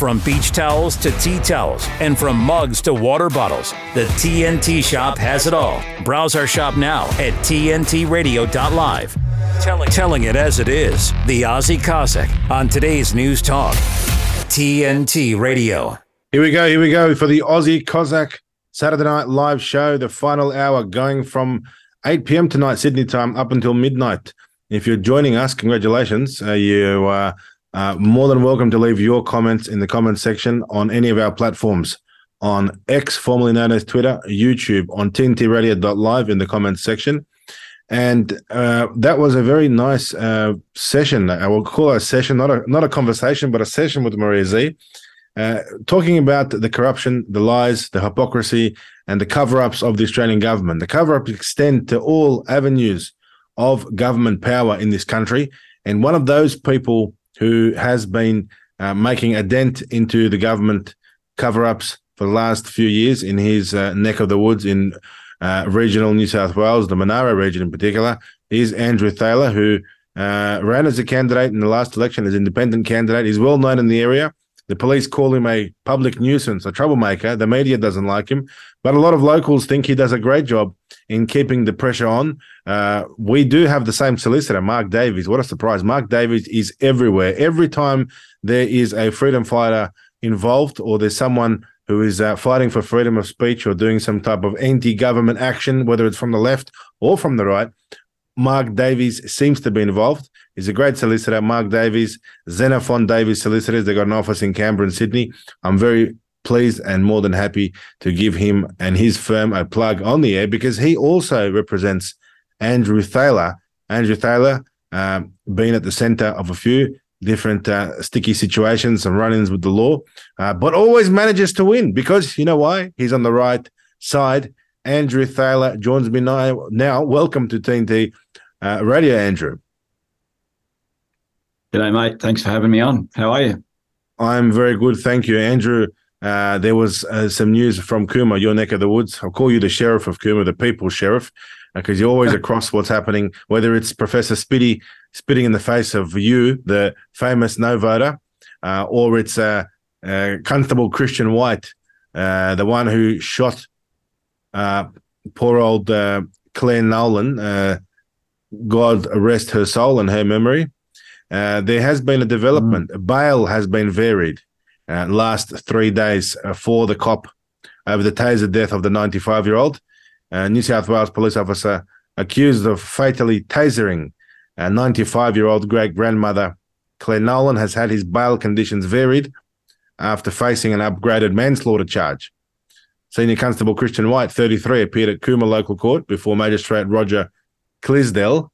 From beach towels to tea towels, and from mugs to water bottles, the TNT shop has it all. Browse our shop now at TNTRadio.live. Telling, telling it as it is, the Aussie Cossack on today's News Talk. TNT Radio. Here we go, here we go for the Aussie Cossack Saturday night live show, the final hour going from 8 p.m. tonight, Sydney time, up until midnight. If you're joining us, congratulations. Uh, you are uh, more than welcome to leave your comments in the comments section on any of our platforms on X, formerly known as Twitter, YouTube, on tntradio.live in the comments section. And uh, that was a very nice uh, session. I will call it a session, not a not a conversation, but a session with Maria Z, uh, talking about the corruption, the lies, the hypocrisy, and the cover-ups of the Australian government. The cover-ups extend to all avenues of government power in this country, and one of those people who has been uh, making a dent into the government cover-ups for the last few years in his uh, neck of the woods in uh, regional New South Wales, the Monaro region in particular, is Andrew Thaler, who uh, ran as a candidate in the last election as independent candidate. He's well known in the area. The police call him a public nuisance, a troublemaker. The media doesn't like him, but a lot of locals think he does a great job in keeping the pressure on. Uh, we do have the same solicitor, Mark Davies. What a surprise! Mark Davies is everywhere. Every time there is a freedom fighter involved, or there's someone who is uh, fighting for freedom of speech or doing some type of anti-government action, whether it's from the left or from the right, Mark Davies seems to be involved. He's a great solicitor. Mark Davies, Xenophon Davies Solicitors. They've got an office in Canberra and Sydney. I'm very pleased and more than happy to give him and his firm a plug on the air because he also represents Andrew Thaler. Andrew Thaler, um, being at the center of a few different uh, sticky situations and run-ins with the law, uh, but always manages to win because you know why? He's on the right side. Andrew Thaler joins me now. Now, welcome to TNT uh, Radio, Andrew. G'day, mate. Thanks for having me on. How are you? I'm very good, thank you, Andrew. Uh, there was uh, some news from Cooma, your neck of the woods. I'll call you the sheriff of Cooma, the people's sheriff, because uh, you're always across what's happening, whether it's Professor Spitty spitting in the face of you, the famous no voter, uh, or it's uh, uh, Constable Christian White, the one who shot poor old Claire Nolan. God rest her soul and her memory. There has been a development. Mm. Bail has been varied uh, last three days uh, for the cop over the taser death of the 95 year old. Uh, New South Wales police officer accused of fatally tasering a 95 year old great grandmother Claire Nolan has had his bail conditions varied after facing an upgraded manslaughter charge. Senior Constable Christian White, 33, appeared at Cooma Local Court before Magistrate Roger Clisdell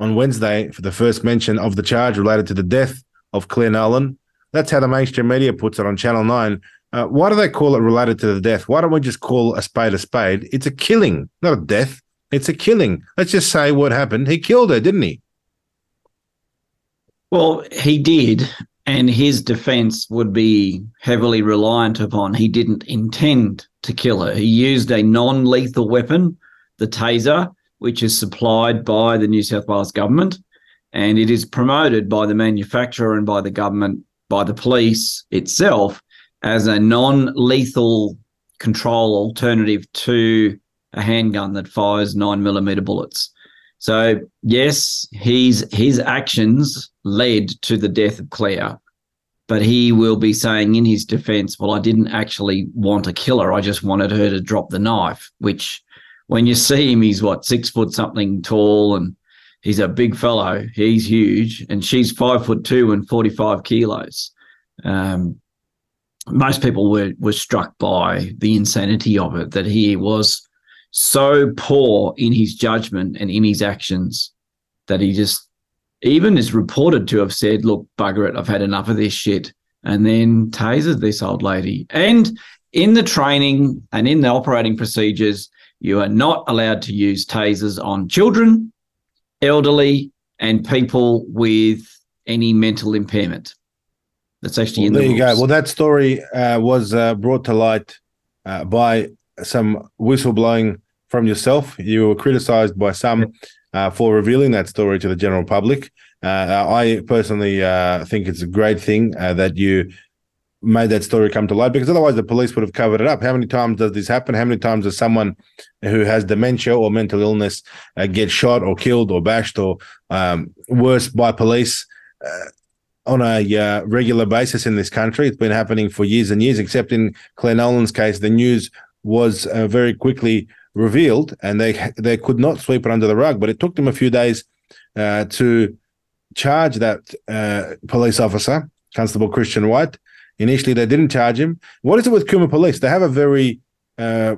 on Wednesday for the first mention of the charge related to the death of Claire Nolan that's how the mainstream media puts it on Channel 9. Uh, why do they call it related to the death? Why don't we just call a spade a spade? It's a killing, not a death. It's a killing. Let's just say what happened. He killed her, didn't he? Well, he did. And his defense would be heavily reliant upon he didn't intend to kill her. He used a non lethal weapon, the taser, which is supplied by the New South Wales government. And it is promoted by the manufacturer and by the government by the police itself as a non lethal control alternative to a handgun that fires nine millimeter bullets. So yes, he's his actions led to the death of Claire, but he will be saying in his defense, well, I didn't actually want to kill her. I just wanted her to drop the knife, which when you see him, he's what, six foot something tall and he's a big fellow. He's huge, and she's five foot two and forty five kilos. Um, most people were were struck by the insanity of it. That he was so poor in his judgment and in his actions that he just even is reported to have said, "Look, bugger it, I've had enough of this shit," and then tasered this old lady. And in the training and in the operating procedures, you are not allowed to use tasers on children, elderly, and people with any mental impairment. That's actually well, in there the you go. Well, that story uh, was uh, brought to light uh, by some whistleblowing from yourself. You were criticised by some uh, for revealing that story to the general public. Uh, I personally uh, think it's a great thing that you made that story come to light because otherwise the police would have covered it up. How many times does this happen? How many times does someone who has dementia or mental illness uh, get shot or killed or bashed or um, worse by police? Uh, on a uh, regular basis in this country. It's been happening for years and years, except in Claire Nolan's case, the news was uh, very quickly revealed and they they could not sweep it under the rug. But it took them a few days uh, to charge that uh, police officer, Constable Christian White. Initially, they didn't charge him. What is it with Cooma Police? They have a very uh,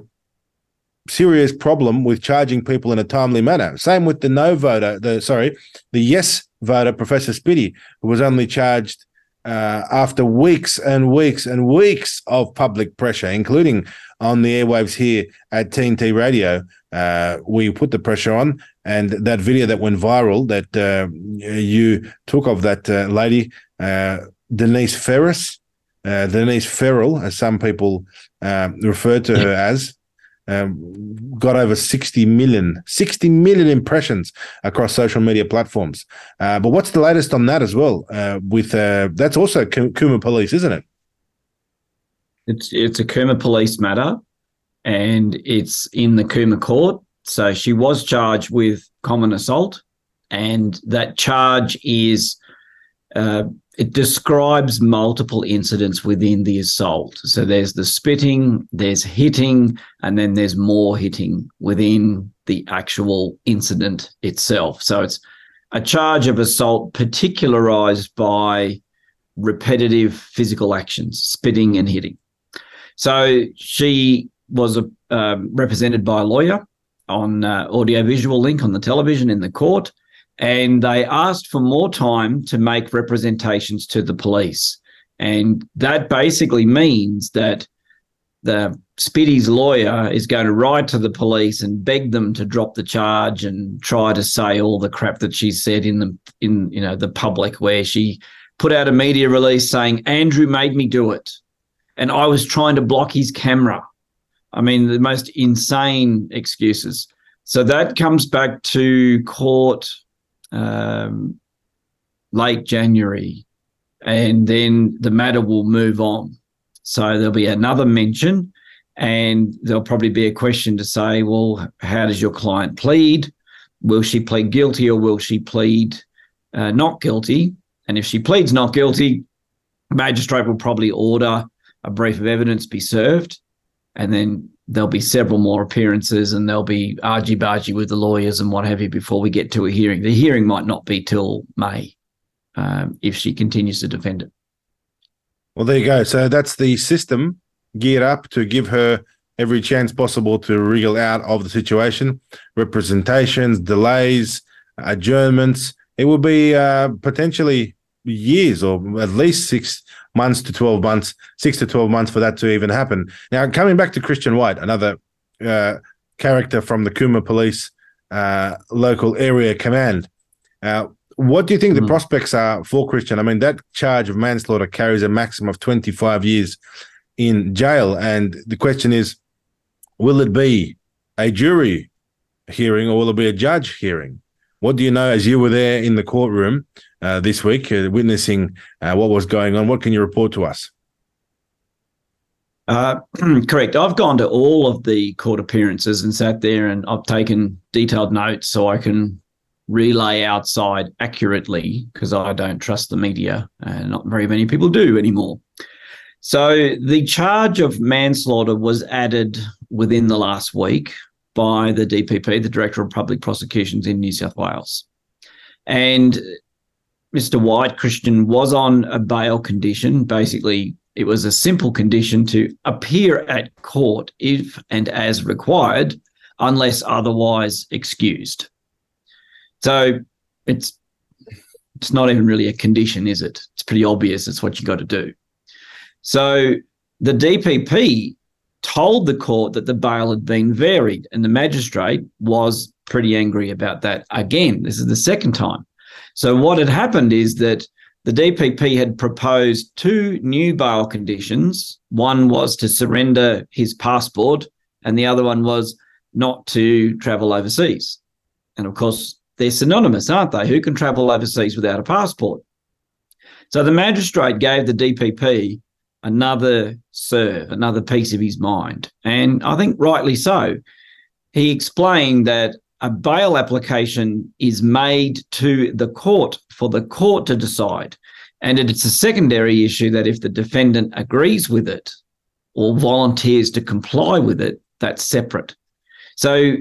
serious problem with charging people in a timely manner. Same with the no voter, the sorry, the yes voter, Professor Spitty, who was only charged uh, after weeks and weeks and weeks of public pressure, including on the airwaves here at TNT Radio. Uh, we put the pressure on, and that video that went viral that uh, you took of that uh, lady, uh, Denise Ferris, uh, Denise Ferrell, as some people refer to her as, um, got over 60 million 60 million impressions across social media platforms. Uh, but what's the latest on that as well? Uh, with uh, that's also Cooma police isn't it? It's it's a Cooma police matter and it's in the Cooma court. So she was charged with common assault and that charge is uh, it describes multiple incidents within the assault. So there's the spitting, there's hitting, and then there's more hitting within the actual incident itself. So it's a charge of assault particularized by repetitive physical actions, spitting and hitting. So she was uh, represented by a lawyer on uh, audiovisual link on the television in the court and they asked for more time to make representations to the police. And that basically means that the Spitty's lawyer is going to write to the police and beg them to drop the charge and try to say all the crap that she said in the in you know the public where she put out a media release saying Andrew made me do it and I was trying to block his camera. I mean the most insane excuses. So that comes back to court um, late January, and then the matter will move on. So there'll be another mention, and there'll probably be a question to say, well, how does your client plead? Will she plead guilty or will she plead uh, not guilty? And if she pleads not guilty, magistrate will probably order a brief of evidence be served, and then there'll be several more appearances and there'll be argy bargy with the lawyers and what have you before we get to a hearing. The hearing might not be till May um, if she continues to defend it. Well, there you go. So that's the system geared up to give her every chance possible to wriggle out of the situation. Representations, delays, adjournments. It will be uh, potentially years or at least six months to 12 months, six to 12 months for that to even happen. Now, coming back to Christian White, another uh, character from the Cooma Police uh, local area command. Uh, what do you think mm. the hmm. prospects are for Christian? I mean, that charge of manslaughter carries a maximum of 25 years in jail. And the question is will it be a jury hearing or will it be a judge hearing? What do you know as you were there in the courtroom uh, this week, uh, witnessing uh, what was going on? What can you report to us? Uh, correct. I've gone to all of the court appearances and sat there, and I've taken detailed notes so I can relay outside accurately because I don't trust the media, and not very many people do anymore. So the charge of manslaughter was added within the last week by the DPP, the Director of Public Prosecutions in New South Wales. And Mr. White, Christian, was on a bail condition. Basically, it was a simple condition to appear at court if and as required, unless otherwise excused. So it's it's not even really a condition, is it? It's pretty obvious it's what you got to do. So the DPP told the court that the bail had been varied, and the magistrate was pretty angry about that. Again, this is the second time. So, what had happened is that the DPP had proposed two new bail conditions. One was to surrender his passport, and the other one was not to travel overseas. And of course, they're synonymous, aren't they? Who can travel overseas without a passport? So the magistrate gave the DPP another serve, another piece of his mind. And I think rightly so. He explained that a bail application is made to the court for the court to decide. And it's a secondary issue that if the defendant agrees with it or volunteers to comply with it, that's separate. So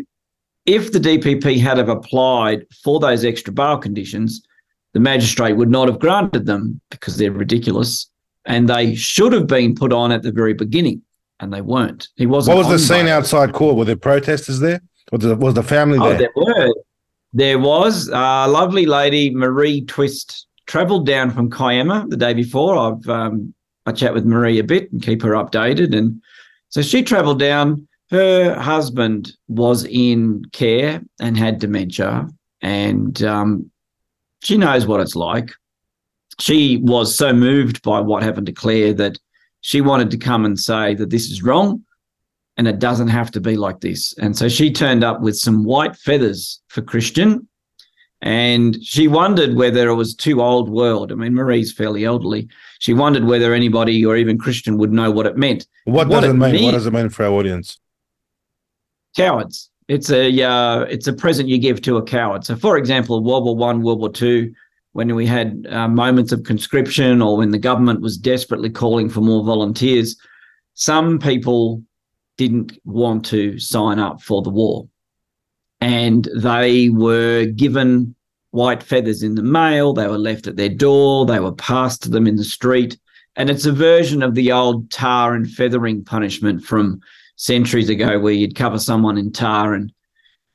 if the DPP had have applied for those extra bail conditions, the magistrate would not have granted them because they're ridiculous and they should have been put on at the very beginning and they weren't. He wasn't. What was the scene outside court? Were there protesters there? Was the, was the family oh, there? Oh, there were. There was a lovely lady, Marie Twist, travelled down from Kiama the day before. I've um, I chat with Marie a bit and keep her updated, and so she travelled down her husband was in care and had dementia, and um, she knows what it's like. She was so moved by what happened to Claire that she wanted to come and say that this is wrong and it doesn't have to be like this. And so she turned up with some white feathers for Christian. And she wondered whether it was too old world. I mean, Marie's fairly elderly. She wondered whether anybody or even Christian would know what it meant. What, what does it mean? Mean, what does it mean for our audience? cowards. It's a uh, it's a present you give to a coward. So, for example, World War One, World War Two, when we had uh, moments of conscription, or when the government was desperately calling for more volunteers, some people didn't want to sign up for the war, and they were given white feathers in the mail. They were left at their door. They were passed to them in the street, and it's a version of the old tar and feathering punishment from centuries ago where you'd cover someone in tar and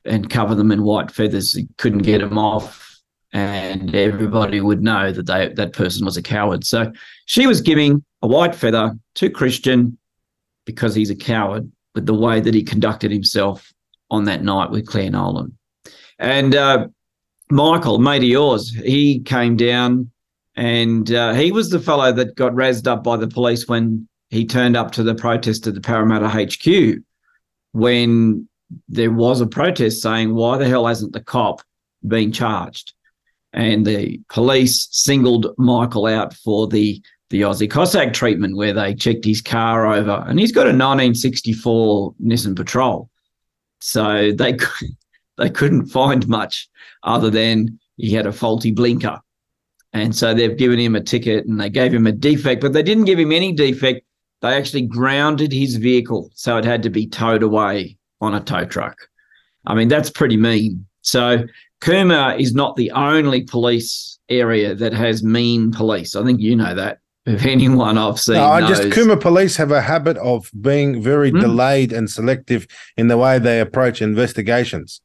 and cover them in white feathers. You couldn't get them off, and everybody would know that they that person was a coward. So she was giving a white feather to Christian because he's a coward with the way that he conducted himself on that night with Claire Nolan. And uh, Michael, mate of yours, he came down and uh, he was the fellow that got razzed up by the police when he turned up to the protest at the Parramatta HQ when there was a protest saying, why the hell hasn't the cop been charged? And the police singled Michael out for the the Aussie Cossack treatment where they checked his car over and he's got a 1964 Nissan Patrol. So they they couldn't find much other than he had a faulty blinker. And so they've given him a ticket and they gave him a defect, but they didn't give him any defect they actually grounded his vehicle so it had to be towed away on a tow truck. I mean, that's pretty mean. So Cooma is not the only police area that has mean police. I think you know that. If anyone I've seen, no, I just Cooma police have a habit of being very mm. delayed and selective in the way they approach investigations.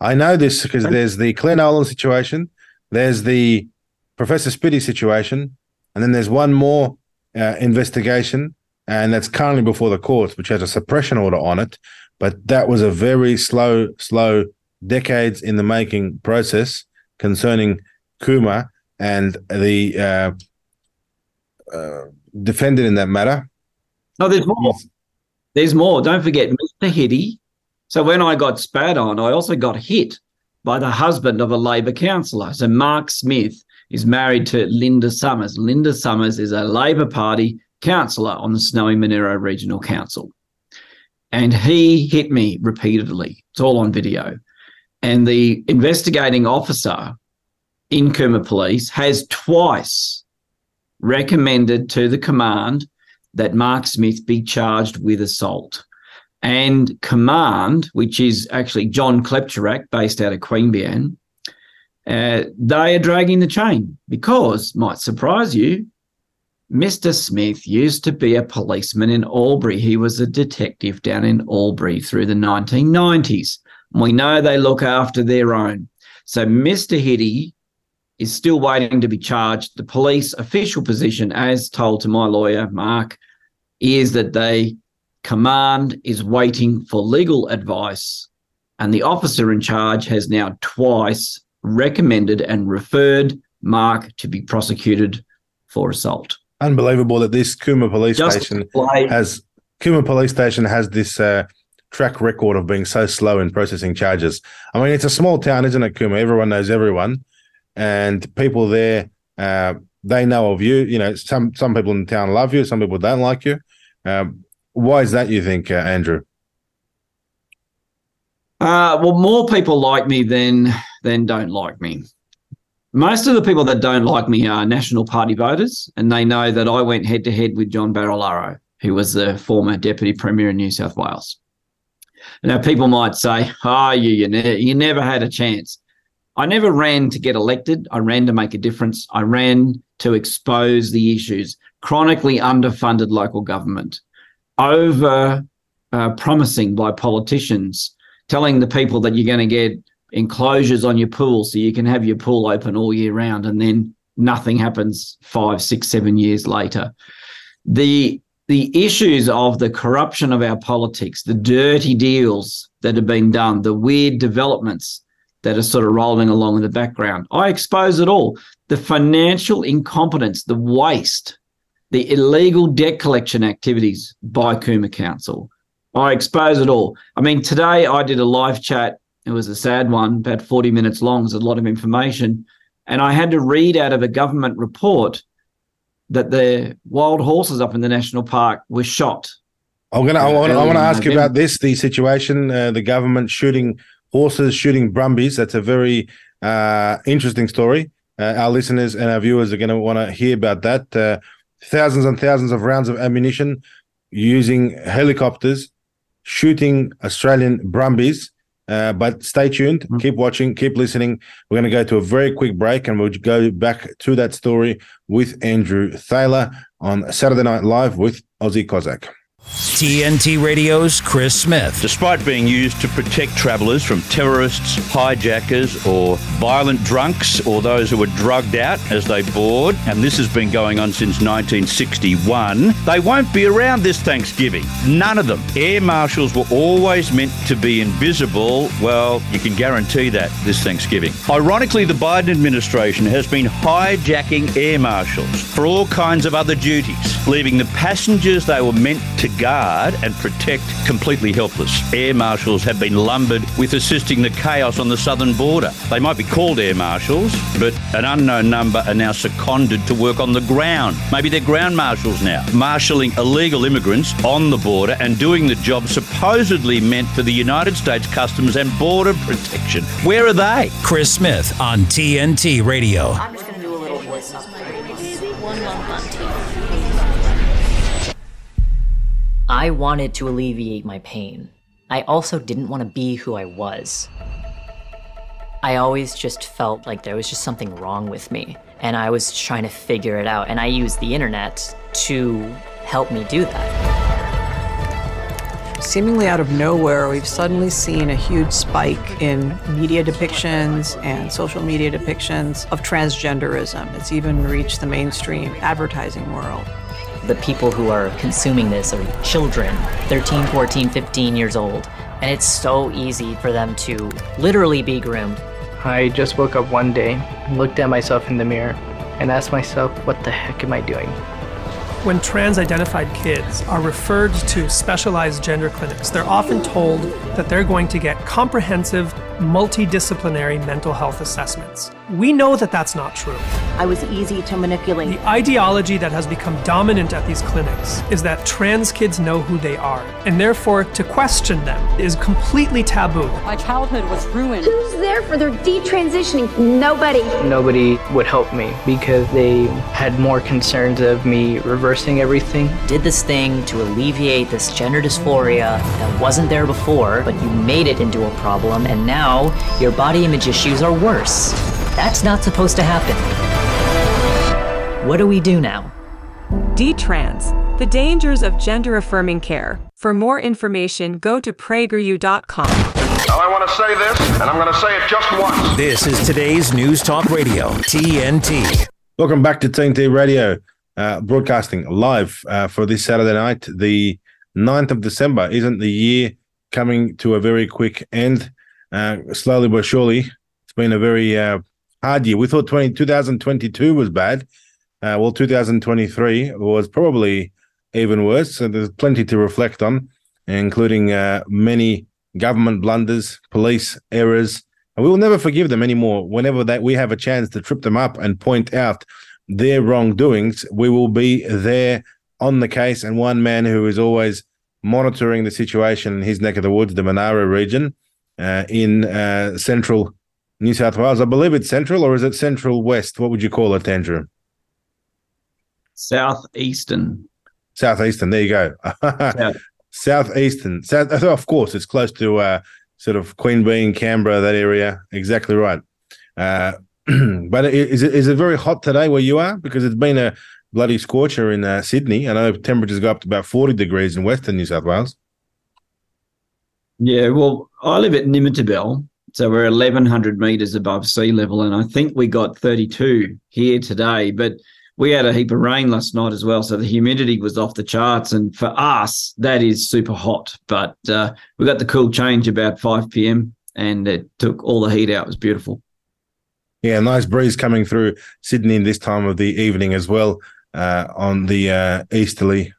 I know this because there's the Claire Nolan situation, there's the Professor Spitty situation, and then there's one more uh, investigation and that's currently before the courts, which has a suppression order on it. But that was a very slow, slow, decades in the making process concerning Cooma and the uh, uh, defendant in that matter. No, there's more. There's more. Don't forget Mr. Hitty. So when I got spat on, I also got hit by the husband of a Labor councillor. So Mark Smith is married to Linda Summers. Linda Summers is a Labor Party councillor on the Snowy Monaro Regional Council. And he hit me repeatedly. It's all on video. And the investigating officer in Cooma Police has twice recommended to the command that Mark Smith be charged with assault. And command, which is actually John Klepchurak, based out of Queanbeyan, uh, they are dragging the chain because, might surprise you, Mr. Smith used to be a policeman in Albury. He was a detective down in Albury through the 1990s. We know they look after their own. So Mr. Hitty is still waiting to be charged. The police official position, as told to my lawyer, Mark, is that they command is waiting for legal advice. And the officer in charge has now twice recommended and referred Mark to be prosecuted for assault unbelievable that this Cooma police Just station has Cooma police station has this uh, track record of being so slow in processing charges. I mean, it's a small town, isn't it, Cooma? Everyone knows everyone, and people there uh, they know of you. You know, some some people in town love you, some people don't like you. Um, why is that? You think, uh, Andrew? Uh, well, more people like me than than don't like me. Most of the people that don't like me are National Party voters, and they know that I went head to head with John Barilaro, who was the former Deputy Premier in New South Wales. Now, people might say, "Oh, you you, ne- you never had a chance." I never ran to get elected. I ran to make a difference. I ran to expose the issues. Chronically underfunded local government, over uh, promising by politicians, telling the people that you're going to get enclosures on your pool so you can have your pool open all year round, and then nothing happens five, six, seven years later. The the issues of the corruption of our politics, the dirty deals that have been done, the weird developments that are sort of rolling along in the background. I expose it all. The financial incompetence, the waste, the illegal debt collection activities by Cooma Council. I expose it all. I mean, today I did a live chat. It was a sad one, about 40 minutes long. There's a lot of information. And I had to read out of a government report that the wild horses up in the national park were shot. I'm gonna. I want. I want to ask you about this. The situation. Uh, the government shooting horses, shooting brumbies. That's a very uh, interesting story. Uh, our listeners and our viewers are going to want to hear about that. Uh, thousands and thousands of rounds of ammunition using helicopters shooting Australian brumbies. Uh, but stay tuned, Mm. keep watching, keep listening. We're going to go to a very quick break and we'll go back to that story with Andrew Thaler on Saturday Night Live with Aussie Cossack. TNT Radio's Chris Smith. Despite being used to protect travellers from terrorists, hijackers, or violent drunks, or those who were drugged out as they board, and this has been going on since 1961, they won't be around this Thanksgiving. None of them. Air marshals were always meant to be invisible. Well, you can guarantee that this Thanksgiving. Ironically, the Biden administration has been hijacking air marshals for all kinds of other duties, leaving the passengers they were meant to guard and protect completely helpless. Air marshals have been lumbered with assisting the chaos on the southern border. They might be called air marshals, but an unknown number are now seconded to work on the ground. Maybe they're ground marshals now, marshalling illegal immigrants on the border and doing the job supposedly meant for the United States Customs and Border Protection. Where are they? Chris Smith on TNT Radio. I'm just gonna do a little voice One month on I wanted to alleviate my pain. I also didn't want to be who I was. I always just felt like there was just something wrong with me, and I was trying to figure it out, and I used the internet to help me do that. Seemingly out of nowhere, we've suddenly seen a huge spike in media depictions and social media depictions of transgenderism. It's even reached the mainstream advertising world. The people who are consuming this are children, 13, 14, 15 years old, and it's so easy for them to literally be groomed. I just woke up one day, looked at myself in the mirror, and asked myself, what the heck am I doing? When trans identified kids are referred to specialized gender clinics, they're often told that they're going to get comprehensive, multidisciplinary mental health assessments. We know that that's not true. I was easy to manipulate. The ideology that has become dominant at these clinics is that trans kids know who they are, and therefore to question them is completely taboo. My childhood was ruined. Who's there for their detransitioning? Nobody. Nobody would help me because they had more concerns of me reversing everything. Did this thing to alleviate this gender dysphoria that wasn't there before, but you made it into a problem, and now your body image issues are worse. That's not supposed to happen. What do we do now? D-Trans, the dangers of gender affirming care. For more information, go to prageru.com. Now I want to say this, and I'm going to say it just once. This is today's News Talk Radio, TNT. Welcome back to TNT Radio, uh, broadcasting live uh, for this Saturday night, the 9th of December. Isn't the year coming to a very quick end? Uh, slowly but surely, it's been a very uh, hard year. We thought 20, 2022 was bad. Uh, well, 2023 was probably even worse. So there's plenty to reflect on, including many government blunders, police errors, and we will never forgive them anymore. Whenever that we have a chance to trip them up and point out their wrongdoings, we will be there on the case. And one man who is always monitoring the situation in his neck of the woods, the Monaro region, uh, in uh, central New South Wales. I believe it's central, or is it central west? What would you call it, Andrew? Southeastern. Southeastern. There you go. yeah. Southeastern. South. Of course, it's close to uh, sort of Queanbeyan, Canberra, that area. Exactly right. But is it is it very hot today where you are? Because it's been a bloody scorcher in uh, Sydney. I know temperatures go up to about forty degrees in Western New South Wales. Yeah, well, I live at Nimmitabel, so we're 1,100 meters above sea level, and I think we got 32 here today. But we had a heap of rain last night as well, so the humidity was off the charts. And for us, that is super hot. But uh, we got the cool change about 5 p.m. and it took all the heat out. It was beautiful. Yeah, nice breeze coming through Sydney in this time of the evening as well uh, on the uh, easterly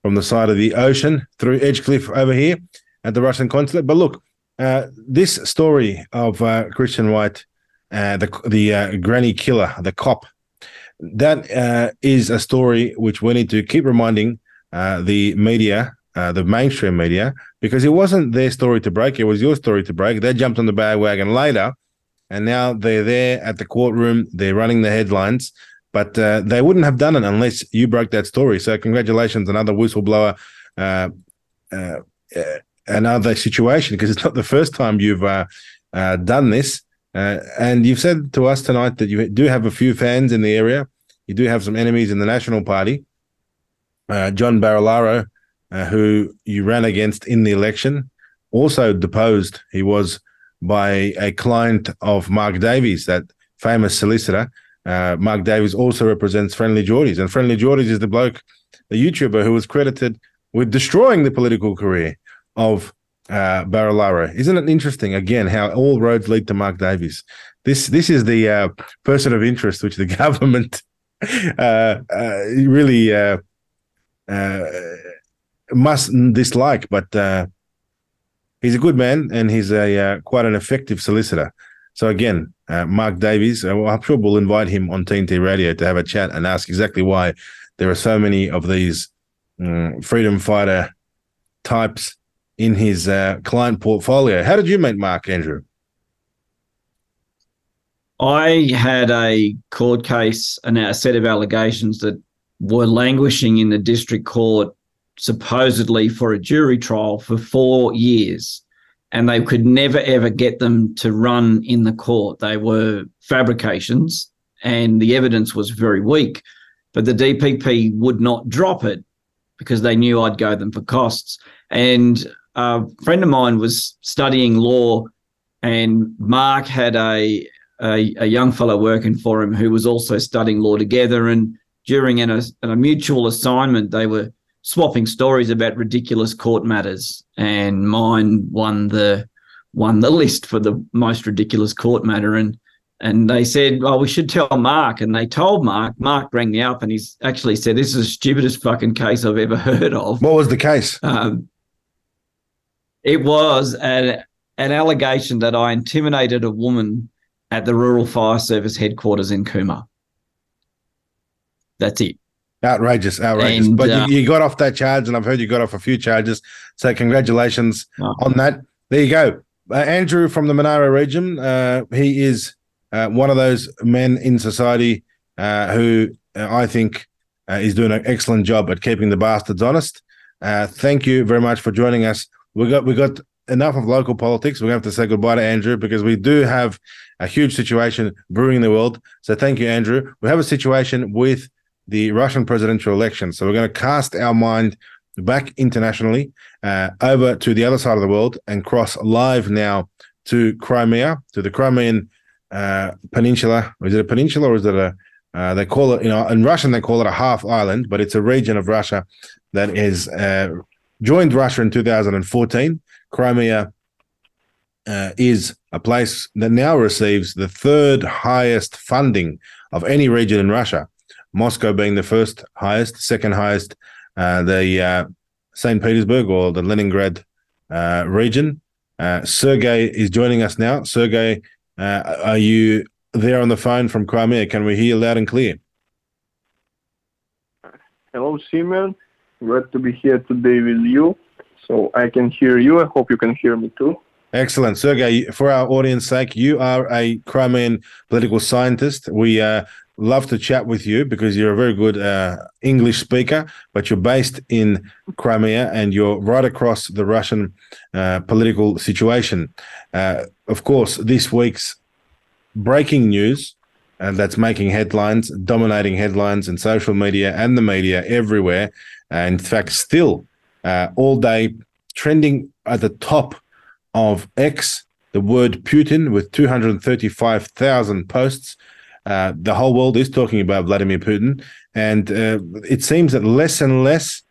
from the side of the ocean through Edgecliff over here at the Russian consulate. But look, uh, this story of uh, Christian White, uh, the the uh, granny killer, the cop, that is a story which we need to keep reminding the media, the mainstream media, because it wasn't their story to break; it was your story to break. They jumped on the bandwagon later, and now they're there at the courtroom. They're running the headlines. But they wouldn't have done it unless you broke that story. So, congratulations, another whistleblower another situation because it's not the first time you've uh, uh, done this. Uh, and you've said to us tonight that you do have a few fans in the area. You do have some enemies in the National Party. Uh, John Barilaro, uh, who you ran against in the election, also deposed. He was by a client of Mark Davies, that famous solicitor. Uh, Mark Davies also represents Friendly Jordies, and Friendly Jordies is the bloke, the YouTuber who was credited with destroying the political career of uh, Barilaro. Isn't it interesting again how all roads lead to Mark Davies? This this is the uh, person of interest which the government uh, uh, really uh, uh, must dislike, but he's a good man and he's a uh, quite an effective solicitor. So again, uh, Mark Davies, uh, I'm sure we'll invite him on TNT Radio to have a chat and ask exactly why there are so many of these um, freedom fighter types in his uh, client portfolio. How did you meet Mark Andrew? I had a court case and a set of allegations that were languishing in the district court, supposedly for a jury trial for four years. And they could never, ever get them to run in the court. They were fabrications and the evidence was very weak. But the DPP would not drop it because they knew I'd go them for costs. And a friend of mine was studying law, and Mark had a, a, a young fellow working for him who was also studying law together. And during an, a, a mutual assignment, they were swapping stories about ridiculous court matters, and mine won the won the list for the most ridiculous court matter. And and they said, "Well, we should tell Mark." And they told Mark. Mark rang me up, and he's actually said, "This is the stupidest fucking case I've ever heard of." What was the case? Um, it was an, an allegation that I intimidated a woman at the Rural Fire Service headquarters in Cooma. That's it. Outrageous, outrageous. And, but uh, you, you, got off that charge, and I've heard you got off a few charges. So congratulations oh. on that. There you go. Uh, Andrew from the Monaro region. Uh, he is uh, one of those men in society uh, who uh, I think is doing an excellent job at keeping the bastards honest. thank you very much for joining us we got we got enough of local politics. We're going to have to say goodbye to Andrew because we do have a huge situation brewing in the world. So thank you, Andrew. We have a situation with the Russian presidential election. So we're going to cast our mind back internationally uh, over to the other side of the world and cross live now to Crimea, to the Crimean uh, Peninsula. Is it a peninsula or is it a? Uh, they call it, you know, in Russian they call it a half island, but it's a region of Russia that is uh, joined Russia in 2014. Crimea uh, is a place that now receives the third highest funding of any region in Russia. Moscow being the first highest, second highest, uh, the uh, St. Petersburg or the Leningrad uh, region. Uh, Sergey is joining us now. Sergey, uh, are you there on the phone from Crimea? Can we hear loud and clear? Hello, Simeon. Glad to be here today with you. So I can hear you. I hope you can hear me too. Excellent. Sergey, for our audience sake, you are a Crimean political scientist. We uh, love to chat with you because you're a very good uh, English speaker, but you're based in Crimea and you're right across the Russian uh, political situation. Uh, of course, this week's breaking news uh, that's making headlines, dominating headlines in social media and the media everywhere. in fact, still uh, all day trending at the top of X, the word Putin with 235,000 posts. Uh, the whole world is talking about Vladimir Putin, and uh, it seems that less and less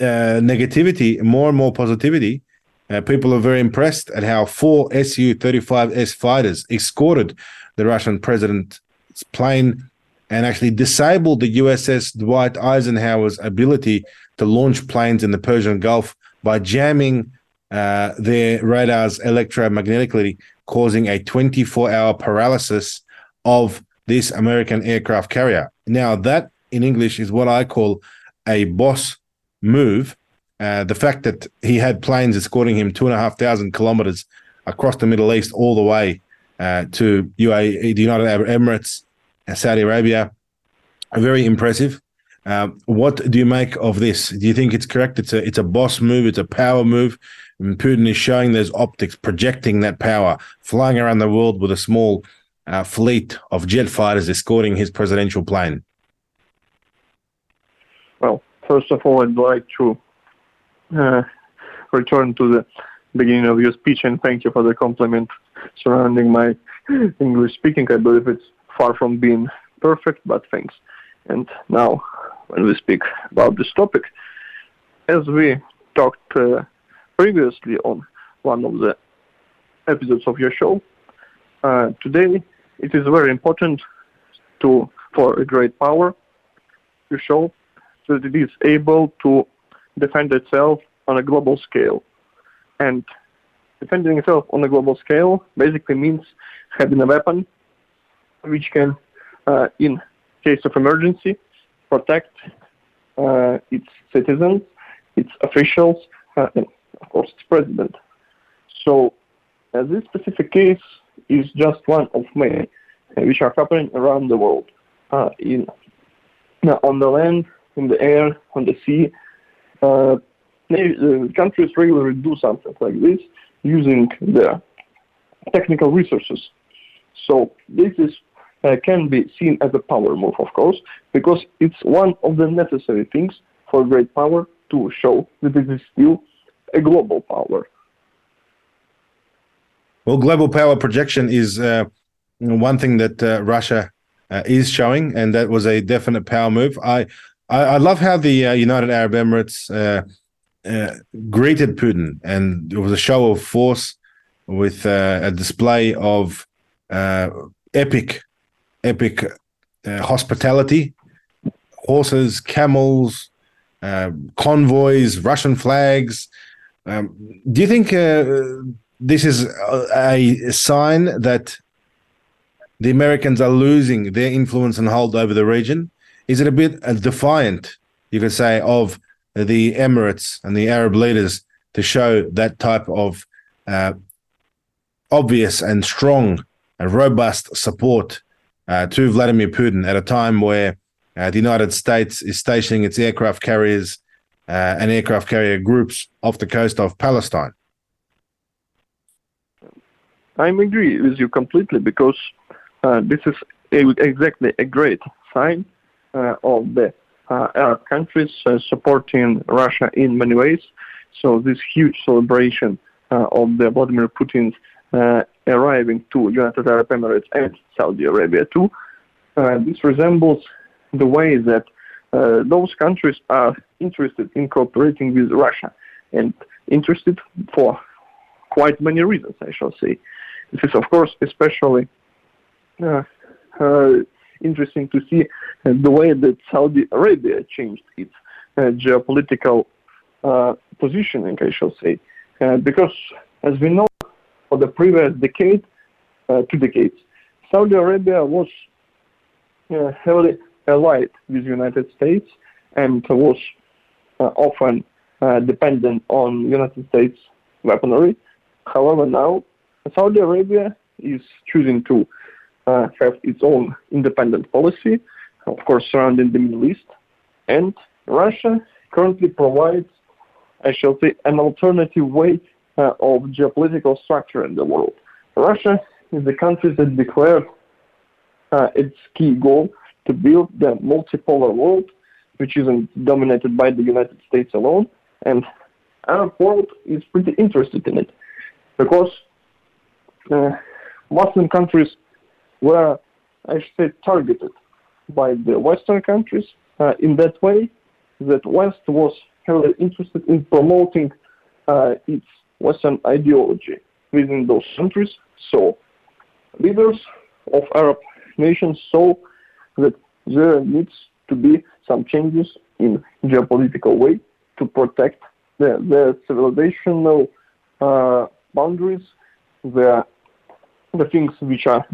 uh, negativity, more and more positivity. Uh, people are very impressed at how four Su 35S fighters escorted the Russian president's plane and actually disabled the USS Dwight Eisenhower's ability to launch planes in the Persian Gulf by jamming uh, their radars electromagnetically, causing a 24 hour paralysis of this American aircraft carrier. Now, that in English is what I call a boss move. Uh, the fact that he had planes escorting him two and a half thousand kilometers across the Middle East all the way uh, to UAE, the United Arab Emirates, uh, Saudi Arabia, very impressive. Uh, what do you make of this? Do you think it's correct? It's a it's a boss move. It's a power move. And Putin is showing those optics, projecting that power, flying around the world with a small uh, fleet of jet fighters escorting his presidential plane. Well, first of all, I'd like to uh, return to the beginning of your speech and thank you for the compliment surrounding my English speaking. I believe it's far from being perfect, but thanks. And now when we speak about this topic. As we talked uh, previously on one of the episodes of your show, uh, today it is very important to for a great power to show that it is able to defend itself on a global scale. And defending itself on a global scale basically means having a weapon which can, uh, in case of emergency, protect uh, its citizens, its officials, uh, and of course its president. So uh, this specific case is just one of many uh, which are happening around the world, uh, in on the land, in the air, on the sea. Uh, countries regularly do something like this using their technical resources. So this is uh, can be seen as a power move, of course, because it's one of the necessary things for great power to show that it is still a global power. Well, global power projection is uh, one thing that uh, Russia uh, is showing, and that was a definite power move. I I, I love how the uh, United Arab Emirates uh, greeted Putin, and it was a show of force with a display of epic epic uh, hospitality, horses, camels, uh, convoys, Russian flags. Um, do you think uh, this is a, sign that the Americans are losing their influence and hold over the region? Is it a bit uh, defiant, you could say, of the Emirates and the Arab leaders to show that type of uh, obvious and strong and robust support uh, to Vladimir Putin at a time where uh, the United States is stationing its aircraft carriers uh, and aircraft carrier groups off the coast of Palestine. I agree with you completely because uh, this is a, exactly a great sign uh, of the uh, Arab countries supporting Russia in many ways. So this huge celebration of the Vladimir Putin's arriving to United Arab Emirates and Saudi Arabia too. Uh, this resembles the way that uh, those countries are interested in cooperating with Russia and interested for quite many reasons, I shall say. This is, of course, especially uh, uh interesting to see the way that Saudi Arabia changed its uh, geopolitical positioning, I shall say. because, as we know, for the previous decade, two decades, Saudi Arabia was uh, heavily allied with the United States and was uh, often uh, dependent on United States weaponry. However, now Saudi Arabia is choosing to uh, have its own independent policy, of course, surrounding the Middle East, and Russia currently provides, I shall say, an alternative way uh, of geopolitical structure in the world. Russia is the country that declared uh, its key goal to build the multipolar world, which isn't dominated by the United States alone, and Arab world is pretty interested in it because Muslim countries were, I should say, targeted by the Western countries uh, in that way that West was heavily interested in promoting uh, its Western ideology within those countries. So leaders of Arab nations saw that there needs to be some changes in geopolitical way to protect their, their civilizational uh, boundaries, the the things which are.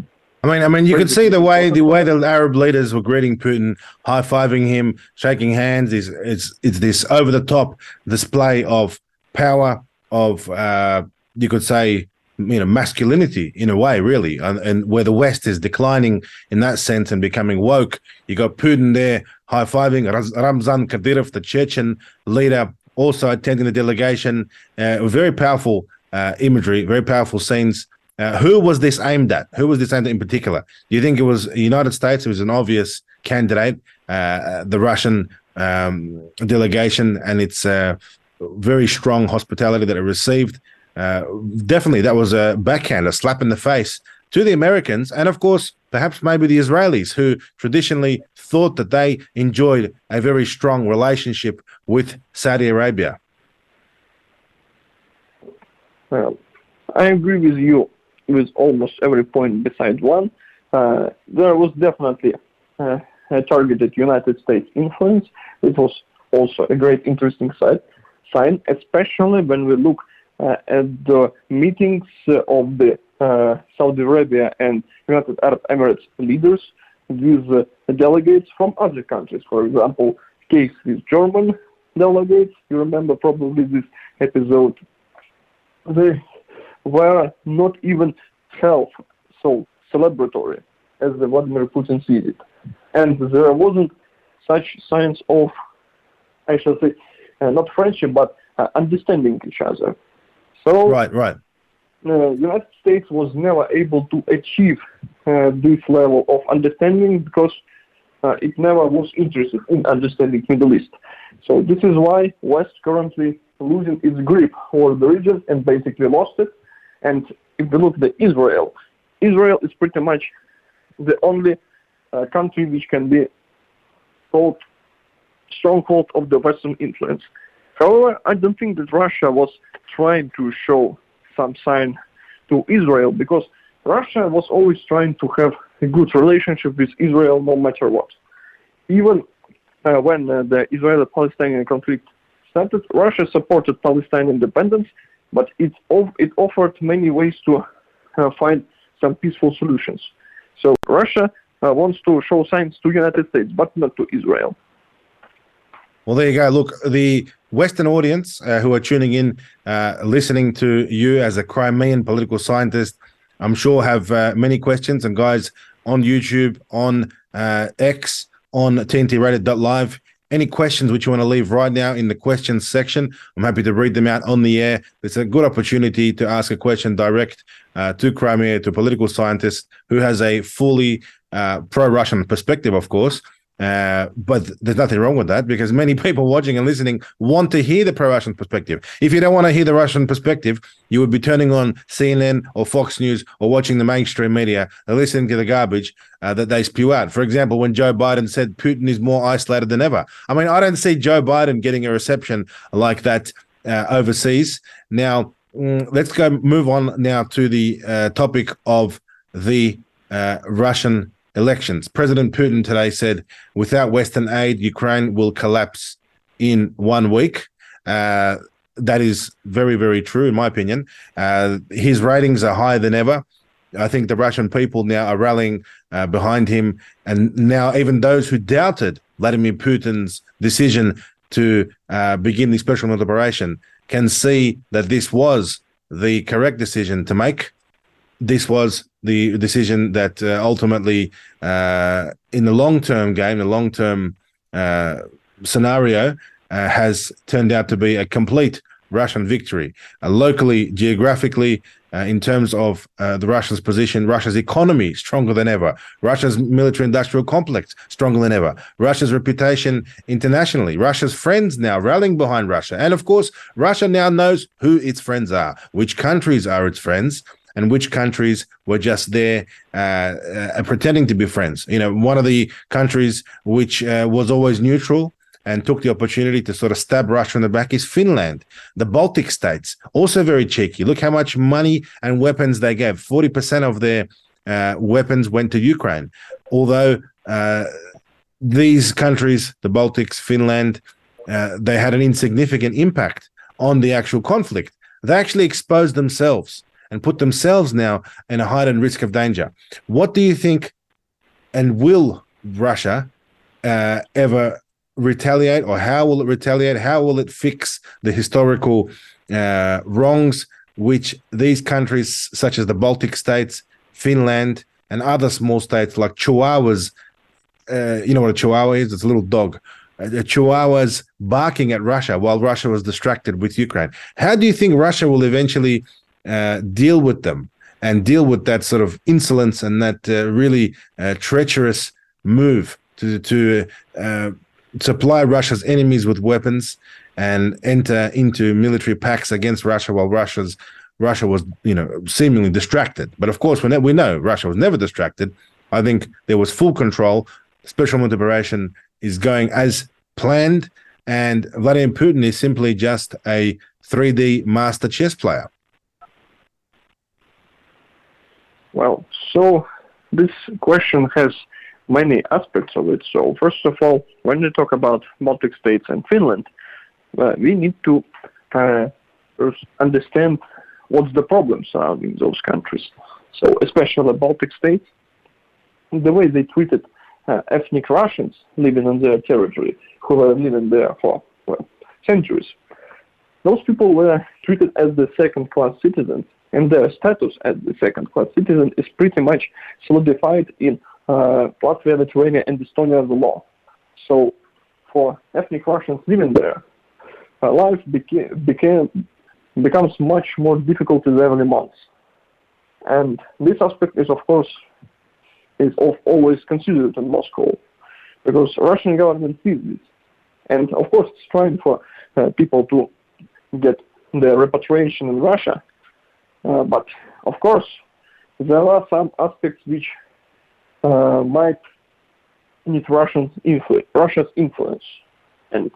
I mean, I mean, you can see the way the way the Arab leaders were greeting Putin, high fiving him, shaking hands. Is it's it's this over the top display of power, of uh, you could say, you know, masculinity in a way, really, and, and where the West is declining in that sense and becoming woke. You got Putin there high fiving Ramzan Kadyrov, the Chechen leader, also attending the delegation. Uh, very powerful uh, imagery, very powerful scenes. Uh, who was this aimed at? Who was this aimed at in particular? Do you think it was the United States? It was an obvious candidate, uh, the Russian um, delegation, and its uh, very strong hospitality that it received. Uh, definitely, that was a backhand, a slap in the face to the Americans, and of course, perhaps maybe the Israelis, who traditionally thought that they enjoyed a very strong relationship with Saudi Arabia. Well, I agree with you with almost every point besides one. Uh, there was definitely uh, a targeted United States influence. It was also a great interesting side, sign, especially when we look uh, at the meetings of the uh, Saudi Arabia and United Arab Emirates leaders with uh, delegates from other countries. For example, case with German delegates. You remember probably this episode they were not even half so celebratory as the Vladimir Putin sees it. And there wasn't such signs of, I should say, uh, not friendship, but uh, understanding each other. So, right, right. Uh, United States was never able to achieve uh, this level of understanding because uh, it never was interested in understanding Middle East. So this is why West currently losing its grip over the region and basically lost it. And if we look at Israel, Israel is pretty much the only uh, country which can be called stronghold of the Western influence. However, I don't think that Russia was trying to show some sign to Israel because Russia was always trying to have a good relationship with Israel no matter what. Even uh, when uh, the Israeli-Palestinian conflict started, Russia supported Palestine independence, but it, it offered many ways to uh, find some peaceful solutions. So Russia uh, wants to show signs to United States, but not to Israel. Well, there you go. Look, the Western audience uh, who are tuning in, uh, listening to you as a Crimean political scientist, I'm sure have uh, many questions. And guys on YouTube, on uh, X, on TNTRadio.live, any questions which you want to leave right now in the questions section, I'm happy to read them out on the air. It's a good opportunity to ask a question direct uh, to Crimea, to a political scientist who has a fully uh, pro-Russian perspective, of course. Uh, but there's nothing wrong with that because many people watching and listening want to hear the pro-Russian perspective. If you don't want to hear the Russian perspective, you would be turning on CNN or Fox News or watching the mainstream media and listening to the garbage uh, that they spew out. For example, when Joe Biden said Putin is more isolated than ever. I mean, I don't see Joe Biden getting a reception like that uh, overseas. Now, mm, let's go move on now to the uh, topic of the uh, Russian elections. President Putin today said, without Western aid, Ukraine will collapse in one week. Uh, that is very, very true, in my opinion. Uh, his ratings are higher than ever. I think the Russian people now are rallying uh, behind him. And now, even those who doubted Vladimir Putin's decision to uh, begin the special operation can see that this was the correct decision to make. This was the decision that uh, ultimately, uh, in the long term game, the long term uh, scenario, uh, has turned out to be a complete Russian victory. Uh, locally, geographically, uh, in terms of the Russians' position, Russia's economy stronger than ever, Russia's military industrial complex stronger than ever, Russia's reputation internationally, Russia's friends now rallying behind Russia. And of course, Russia now knows who its friends are, which countries are its friends. And which countries were just there uh, uh, pretending to be friends? You know, one of the countries which uh, was always neutral and took the opportunity to sort of stab Russia in the back is Finland. The Baltic states, also very cheeky. Look how much money and weapons they gave. 40% of their uh, weapons went to Ukraine. Although uh, these countries, the Baltics, Finland, uh, they had an insignificant impact on the actual conflict. They actually exposed themselves and put themselves now in a heightened risk of danger. What do you think, and will Russia uh, ever retaliate or how will it retaliate? How will it fix the historical uh, wrongs which these countries, such as the Baltic states, Finland, and other small states like Chihuahuas, uh, you know what a Chihuahua is? It's a little dog. Uh, Chihuahuas barking at Russia while Russia was distracted with Ukraine. How do you think Russia will eventually uh, deal with them and deal with that sort of insolence and that uh, really uh, treacherous move to to uh, supply Russia's enemies with weapons and enter into military pacts against Russia while Russia's Russia was, you know, seemingly distracted. But of course, we we know Russia was never distracted. I think there was full control. Special military operation is going as planned, and Vladimir Putin is simply just a 3D master chess player. Well, so this question has many aspects of it. So first of all, when we talk about Baltic states and Finland, uh, we need to uh, understand what's the problem surrounding those countries. So especially the Baltic states, the way they treated uh, ethnic Russians living on their territory, who were living there for well, centuries. Those people were treated as the second-class citizens, and their status as the second-class citizen is pretty much solidified in uh, Latvia, Lithuania, and Estonia the law. So for ethnic Russians living there, uh, life beca- became, becomes much more difficult in the early months. And this aspect is, of course, is of always considered in Moscow, because Russian government sees this, and of course, it's trying for uh, people to get their repatriation in Russia. Uh, but of course, there are some aspects which uh, might need Russian influ- Russia's influence. And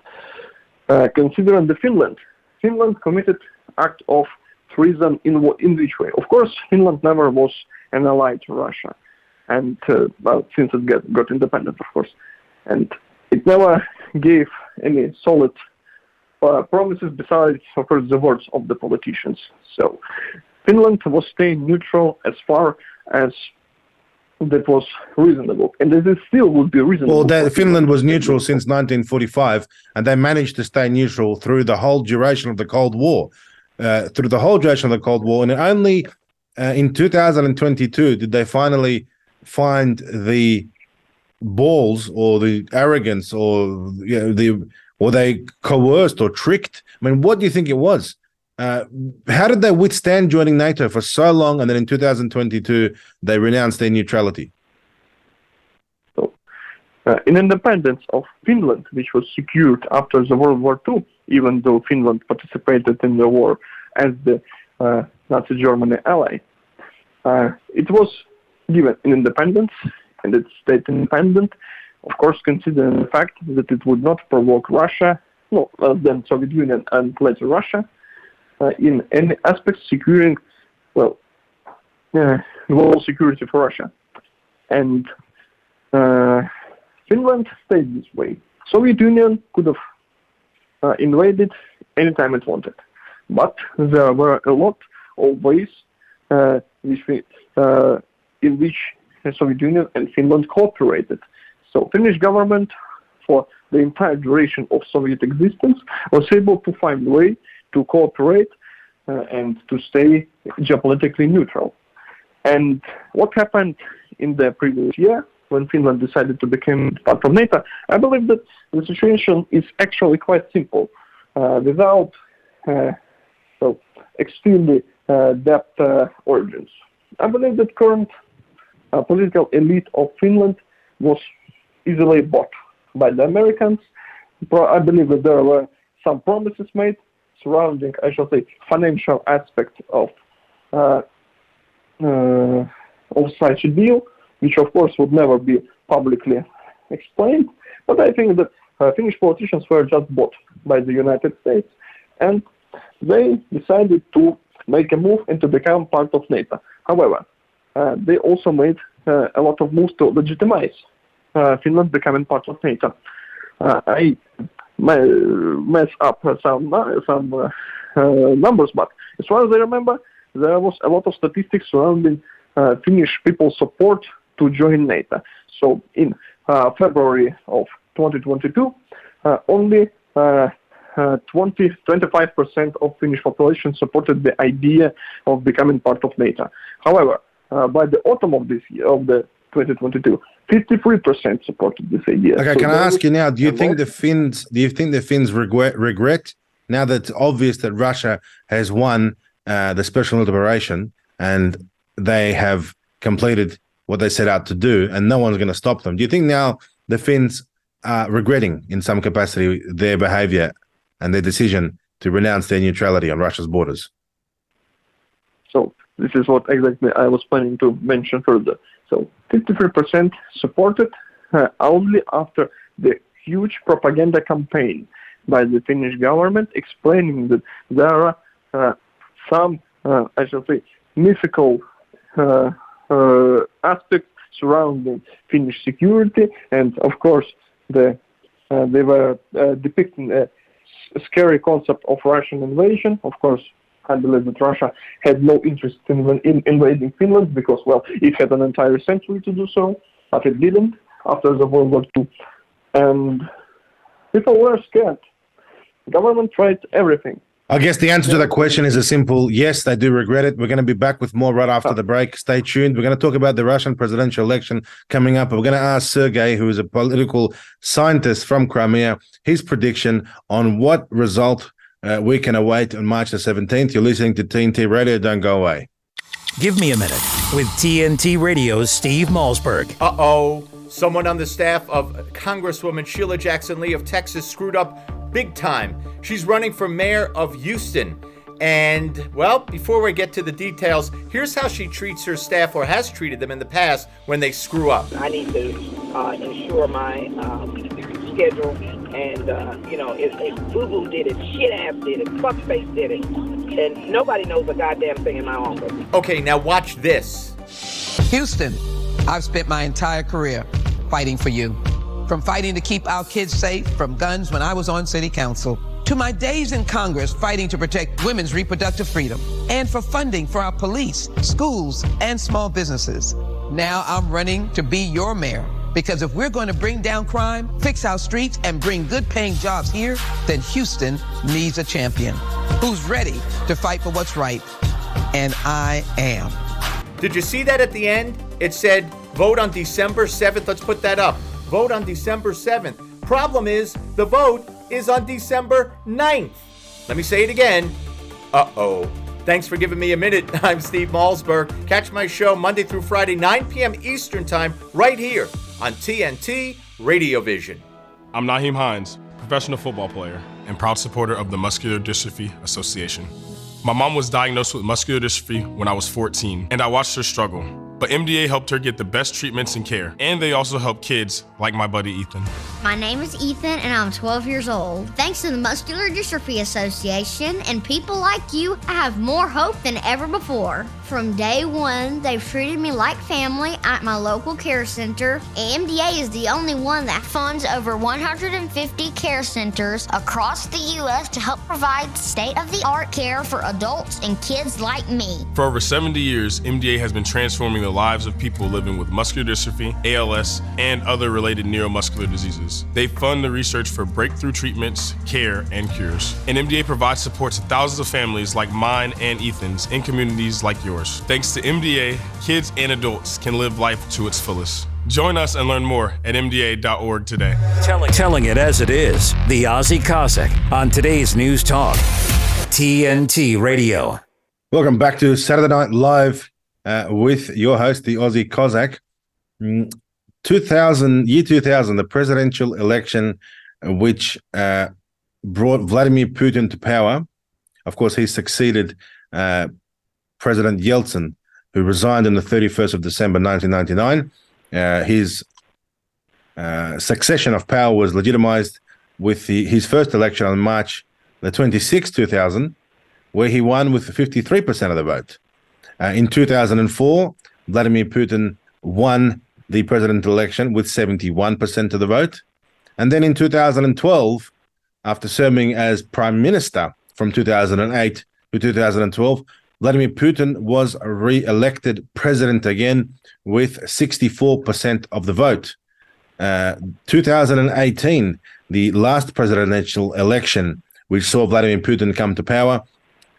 uh, considering the Finland, Finland committed act of treason in in which way? Of course, Finland never was an ally to Russia, and uh, well, since it get, got independent, of course, and it never gave any solid uh, promises besides, of course, the words of the politicians. So, Finland was staying neutral as far as that was reasonable, and this still would be reasonable. Well, Finland was neutral since 1945, and they managed to stay neutral through the whole duration of the Cold War. Uh, through the whole duration of the Cold War, and only uh, in 2022 did they finally find the balls or the arrogance or you know, the or they coerced or tricked. I mean, what do you think it was? Uh, how did they withstand joining NATO for so long, and then in 2022 they renounced their neutrality? So, uh, in independence of Finland, which was secured after the World War II, even though Finland participated in the war as the uh, Nazi Germany ally, uh, it was given an independence, and it stayed independent. Of course, considering the fact that it would not provoke Russia, no, then Soviet Union and later Russia uh, in any aspect securing, well, uh, global security for Russia. And uh, Finland stayed this way. Soviet Union could have uh, invaded anytime it wanted, but there were a lot of ways uh, which we, uh, in which the Soviet Union and Finland cooperated. So Finnish government for the entire duration of Soviet existence, was able to find a way to cooperate uh, and to stay geopolitically neutral. And what happened in the previous year when Finland decided to become part of NATO, I believe that the situation is actually quite simple. Uh, without uh, so extremely uh, depth uh, origins. I believe that current uh, political elite of Finland was easily bought by the Americans. I believe that there were some promises made surrounding, I shall say, financial aspect of uh, uh, of such a deal, which of course would never be publicly explained. But I think that uh, Finnish politicians were just bought by the United States, and they decided to make a move and to become part of NATO. However, uh, they also made uh, a lot of moves to legitimize uh, Finland becoming part of NATO. Uh, I mess up some some uh, uh, numbers, but as far as I remember, there was a lot of statistics surrounding Finnish people's support to join NATO. So in February of 2022, only uh, 20, 25% of Finnish population supported the idea of becoming part of NATO. However, uh, by the autumn of this year, of the 2022, 53% supported this idea. Okay, so can I ask you now? Do you think the Finns? Do you think the Finns regret regret now that it's obvious that Russia has won uh, the special operation and they have completed what they set out to do, and no one's going to stop them? Do you think now the Finns are regretting, in some capacity, their behaviour and their decision to renounce their neutrality on Russia's borders. So this is what exactly I was planning to mention further. So 53% supported uh, only after the huge propaganda campaign by the Finnish government explaining that there are uh, some, uh, I should say, mythical uh, uh, aspects surrounding Finnish security, and of course, the uh, they were depicting a scary concept of Russian invasion. Of course, Believe that Russia had no interest in, in invading Finland because, well, it had an entire century to do so, but it didn't after the World War II. And people were scared. The government tried everything I guess the answer to that question is a simple yes, they do regret it. We're going to be back with more right after the break. Stay tuned. We're going to talk about the Russian presidential election coming up. We're going to ask Sergei, who is a political scientist from Crimea, his prediction on what result uh, we can await on March the 17th. You're listening to TNT Radio. Don't go away. Give me a minute with TNT Radio's Steve Malzberg. Uh oh. Someone on the staff of Congresswoman Sheila Jackson Lee of Texas screwed up big time. She's running for mayor of Houston. And, well, before we get to the details, here's how she treats her staff or has treated them in the past when they screw up. I need to uh, ensure my um, schedule. And, uh, you know, if, if Boo Boo did it, shit ass did it, fuckface did it, and nobody knows a goddamn thing in my office. Okay, now watch this. Houston, I've spent my entire career fighting for you. From fighting to keep our kids safe from guns when I was on city council, to my days in Congress fighting to protect women's reproductive freedom, and for funding for our police, schools, and small businesses. Now I'm running to be your mayor. Because if we're going to bring down crime, fix our streets, and bring good paying jobs here, then Houston needs a champion who's ready to fight for what's right. And I am. Did you see that at the end? It said vote on December 7th. Let's put that up. Vote on December 7th. Problem is, the vote is on December 9th. Let me say it again. Uh oh. Thanks for giving me a minute. I'm Steve Malzberg. Catch my show Monday through Friday, 9 p.m. Eastern Time, right here on TNT Radio Vision. I'm Nyheim Hines, professional football player and proud supporter of the Muscular Dystrophy Association. My mom was diagnosed with muscular dystrophy when I was 14, and I watched her struggle. But MDA helped her get the best treatments and care, and they also help kids like my buddy Ethan. My name is Ethan, and I'm 12 years old. Thanks to the Muscular Dystrophy Association and people like you, I have more hope than ever before. From day one, they've treated me like family at my local care center. MDA is the only one that funds over 150 care centers across the U.S. to help provide state of the art care for adults and kids like me. For over 70 years, MDA has been transforming the the lives of people living with muscular dystrophy, ALS, and other related neuromuscular diseases. They fund the research for breakthrough treatments, care, and cures. And MDA provides support to thousands of families like mine and Ethan's in communities like yours. Thanks to MDA, kids and adults can live life to its fullest. Join us and learn more at MDA.org today. Telling, telling it as it is, the Aussie Cossack on today's News Talk, TNT Radio. Welcome back to Saturday Night Live uh, with your host, the Aussie Cossack. Mm, 2000, year 2000, the presidential election, which uh, brought Vladimir Putin to power. Of course, he succeeded uh, President Yeltsin, who resigned on the 31st of December 1999. Uh, his uh, succession of power was legitimized with the, his first election on March the 26th, 2000, where he won with 53% of the vote. Uh, in 2004, Vladimir Putin won the presidential election with 71% of the vote. And then in 2012, after serving as prime minister from 2008 to 2012, Vladimir Putin was re elected president again with 64% of the vote. Uh, 2018, the last presidential election, which saw Vladimir Putin come to power,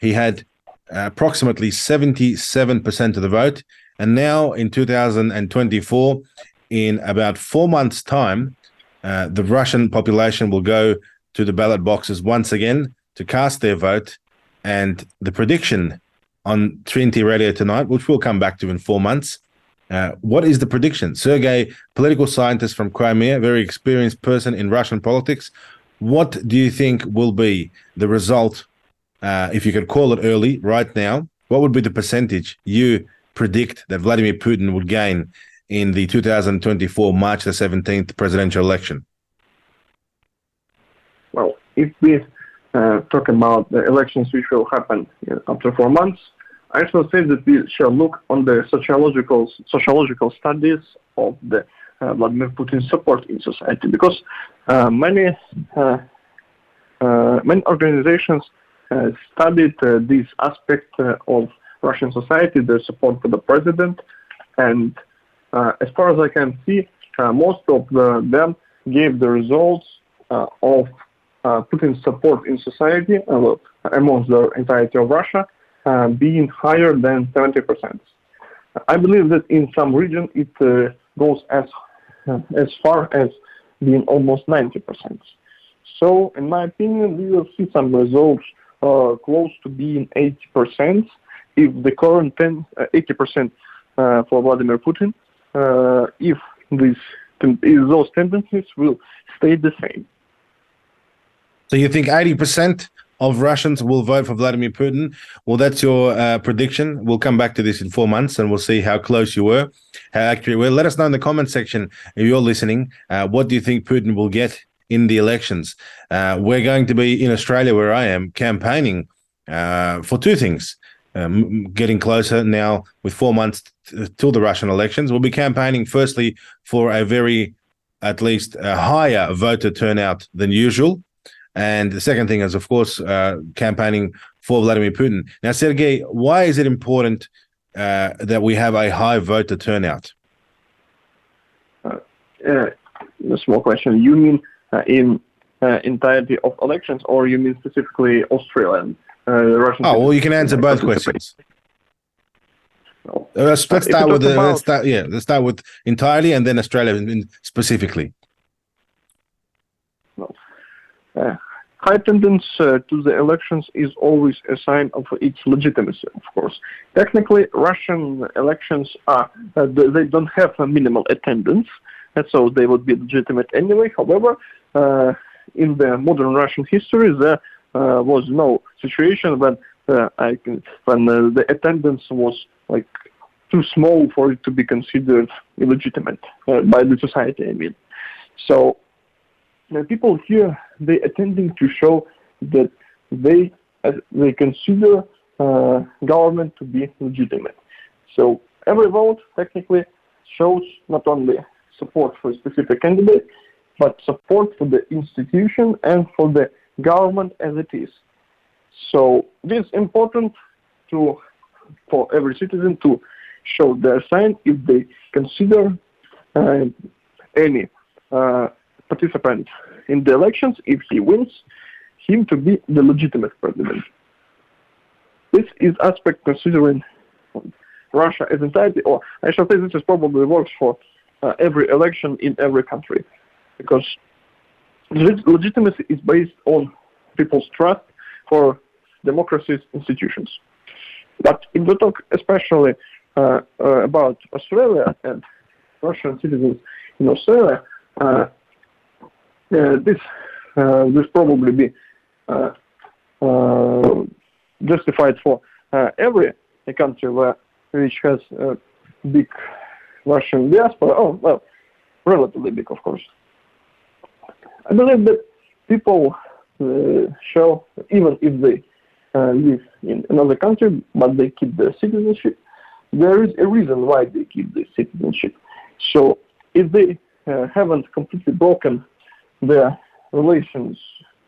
he had approximately 77% of the vote. And now in 2024, in about four months' time, uh, the Russian population will go to the ballot boxes once again to cast their vote. And the prediction on TNT Radio tonight, which we'll come back to in four months. Uh, what is the prediction? Sergey, political scientist from Crimea, very experienced person in Russian politics. What do you think will be the result uh, if you could call it early right now, what would be the percentage you predict that Vladimir Putin would gain in the 2024 March the 17th presidential election? Well, if we uh, talk about the elections which will happen after four months, I shall say that we shall look on the sociological sociological studies of the uh, Vladimir Putin support in society because uh, many uh, uh, many organizations studied uh, this aspect uh, of Russian society, the support for the president, and as far as I can see, most of the, them gave the results of Putin's support in society amongst the entirety of Russia being higher than 70%. I believe that in some region it uh, goes as uh, as far as being almost 90%. So, in my opinion, we will see some results uh, close to being 80% if the current 10, uh, 80% uh, for Vladimir Putin, if this if those tendencies will stay the same. So you think 80% of Russians will vote for Vladimir Putin. Well, that's your uh, prediction. We'll come back to this in four months and we'll see how close you were, how accurate you were. Let us know in the comment section if you're listening. Uh, what do you think Putin will get in the elections. Uh, we're going to be in Australia, where I am, campaigning uh, for two things. Um, getting closer now with four months t- till the Russian elections. We'll be campaigning, firstly, for a very, at least, a higher voter turnout than usual. And the second thing is, of course, uh, campaigning for Vladimir Putin. Now, Sergei, why is it important uh, that we have a high voter turnout? Uh, a small question. You mean uh, in uh, entirety of elections, or you mean specifically Australian, uh, Russian? Oh, well, you can answer both questions. Uh, let's, let's start with the about, let's start yeah let's start with entirely and then Australia specifically. No. Uh, high attendance uh, to the elections is always a sign of its legitimacy. Of course, technically, Russian elections are they don't have a minimal attendance, and so they would be legitimate anyway. However, uh, in the modern Russian history, there uh, was no situation when uh, can, when the attendance was like too small for it to be considered illegitimate by the society. I mean, so the people here they attending to show that they uh, they consider uh, government to be legitimate. So every vote technically shows not only support for a specific candidate, but support for the institution and for the government as it is. So this is important to for every citizen to show their sign if they consider uh, any uh, participant in the elections, if he wins, him to be the legitimate president. This is aspect considering Russia as entirety, or I shall say this is probably works for uh, every election in every country, because legitimacy is based on people's trust for democracy's institutions. But if we talk especially uh, uh, about Australia and Russian citizens in Australia, uh, uh this uh, this probably be uh, justified for every country where, which has a big Russian diaspora. Oh well, relatively big, of course. I believe that people show, even if they uh, live in another country, but they keep their citizenship. There is a reason why they keep the citizenship. So if they uh, haven't completely broken their relations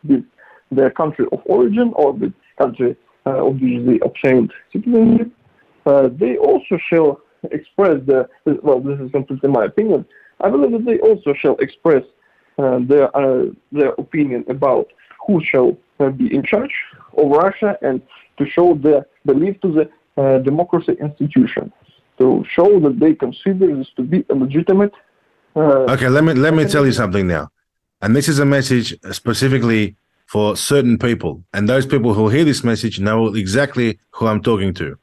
with their country of origin or the country uh, of which they obtained citizenship, uh, they also shall express the, well, this is completely my opinion, I believe that they also shall express uh, their, uh, their opinion about who shall uh, be in charge of Russia and to show their belief to the uh, democracy institution, to show that they consider this to be a legitimate. Uh, okay, let me let me tell you something now, and this is a message specifically for certain people, and those people who hear this message know exactly who I'm talking to.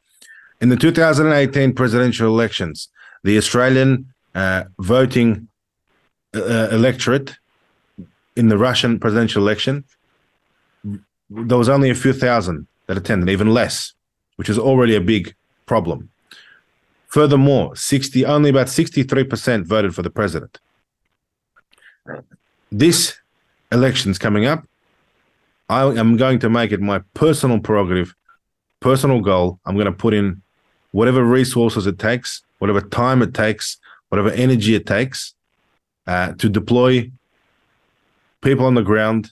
In the 2018 presidential elections, the Australian uh, voting uh, electorate in the Russian presidential election there was only a few thousand that attended, even less, which is already a big problem. Furthermore, 60 only about 63% voted for the president. This election's coming up. I am going to make it my personal prerogative, personal goal. I'm going to put in whatever resources it takes, whatever time it takes, whatever energy it takes uh, to deploy people on the ground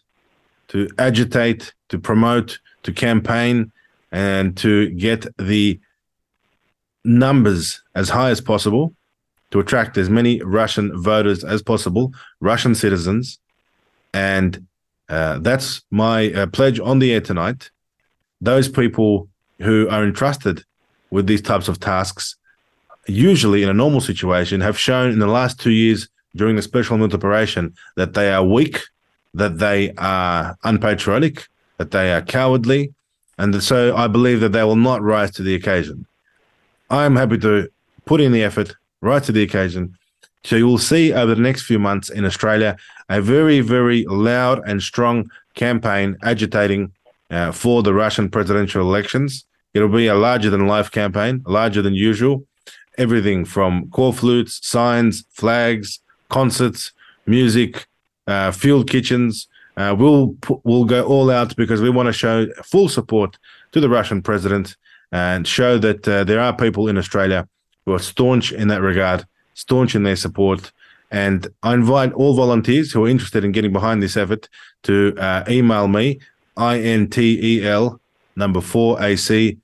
to agitate, to promote, to campaign, and to get the numbers as high as possible to attract as many Russian voters as possible, Russian citizens. And uh, that's my uh, pledge on the air tonight. Those people who are entrusted with these types of tasks, usually in a normal situation, have shown in the last two years during the special military operation that they are weak that they are unpatriotic, that they are cowardly, and so I believe that they will not rise to the occasion. I am happy to put in the effort, rise to the occasion. So you will see over the next few months in Australia a very, very loud and strong campaign agitating uh, for the Russian presidential elections. It'll be a larger than life campaign, larger than usual. Everything from call flutes, signs, flags, concerts, music, uh, field kitchens. Uh, we'll we'll go all out because we want to show full support to the Russian president and show that uh, there are people in Australia who are staunch in that regard, staunch in their support. And I invite all volunteers who are interested in getting behind this effort to uh, email me, intel number four AC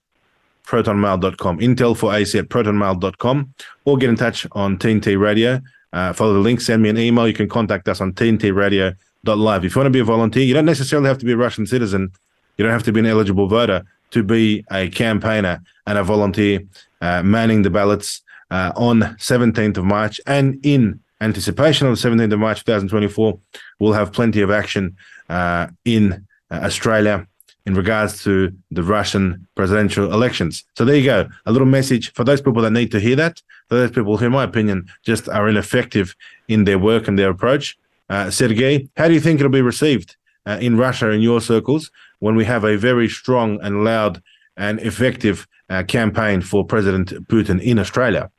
protonmail.com, intel for AC at protonmail.com, or get in touch on TNT Radio uh, follow the link, send me an email. You can contact us on tntradio.live. If you want to be a volunteer, you don't necessarily have to be a Russian citizen. You don't have to be an eligible voter to be a campaigner and a volunteer uh, manning the ballots uh, on 17th of March. And in anticipation of the 17th of March 2024, we'll have plenty of action uh, in uh, Australia in regards to the Russian presidential elections. So there you go. A little message for those people that need to hear that, for those people who, in my opinion, just are ineffective in their work and their approach. Uh, Sergei, how do you think it'll be received uh, in Russia in your circles when we have a very strong and loud and effective uh, campaign for President Putin in Australia?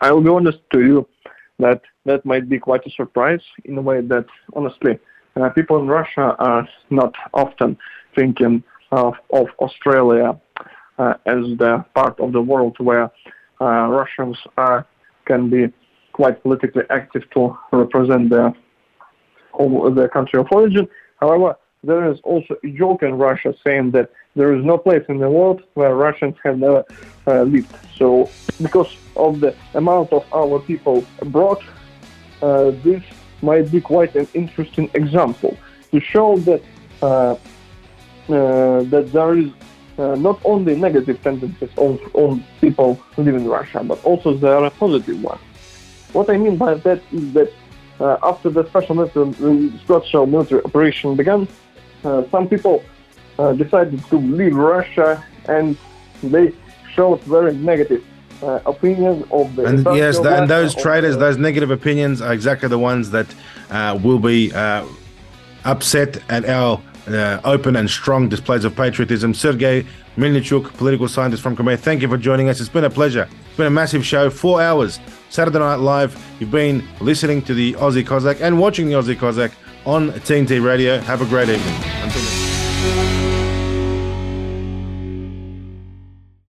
I will be honest to you that that might be quite a surprise in a way that, honestly, uh, people in Russia are not often thinking of, of Australia uh, as the part of the world where uh, Russians are can be quite politically active to represent their their country of origin. However, there is also a joke in Russia saying that there is no place in the world where Russians have never uh, lived. So, because of the amount of our people abroad, uh, this might be quite an interesting example to show that uh, uh that there is uh, not only negative tendencies on, on people living in Russia, but also there are positive ones. What I mean by that is that uh, after the special military, special military operation began, some people decided to leave Russia and they showed very negative uh, opinion of the and yes the, and those traitors those negative opinions are exactly the ones that uh, will be uh, upset at our uh, open and strong displays of patriotism. Sergei Melnichuk, political scientist from Crimea, thank you for joining us. It's been a pleasure. It's been a massive show, four hours, Saturday Night Live. You've been listening to the Aussie Cossack and watching the Aussie Cossack on TNT Radio. Have a great evening. Until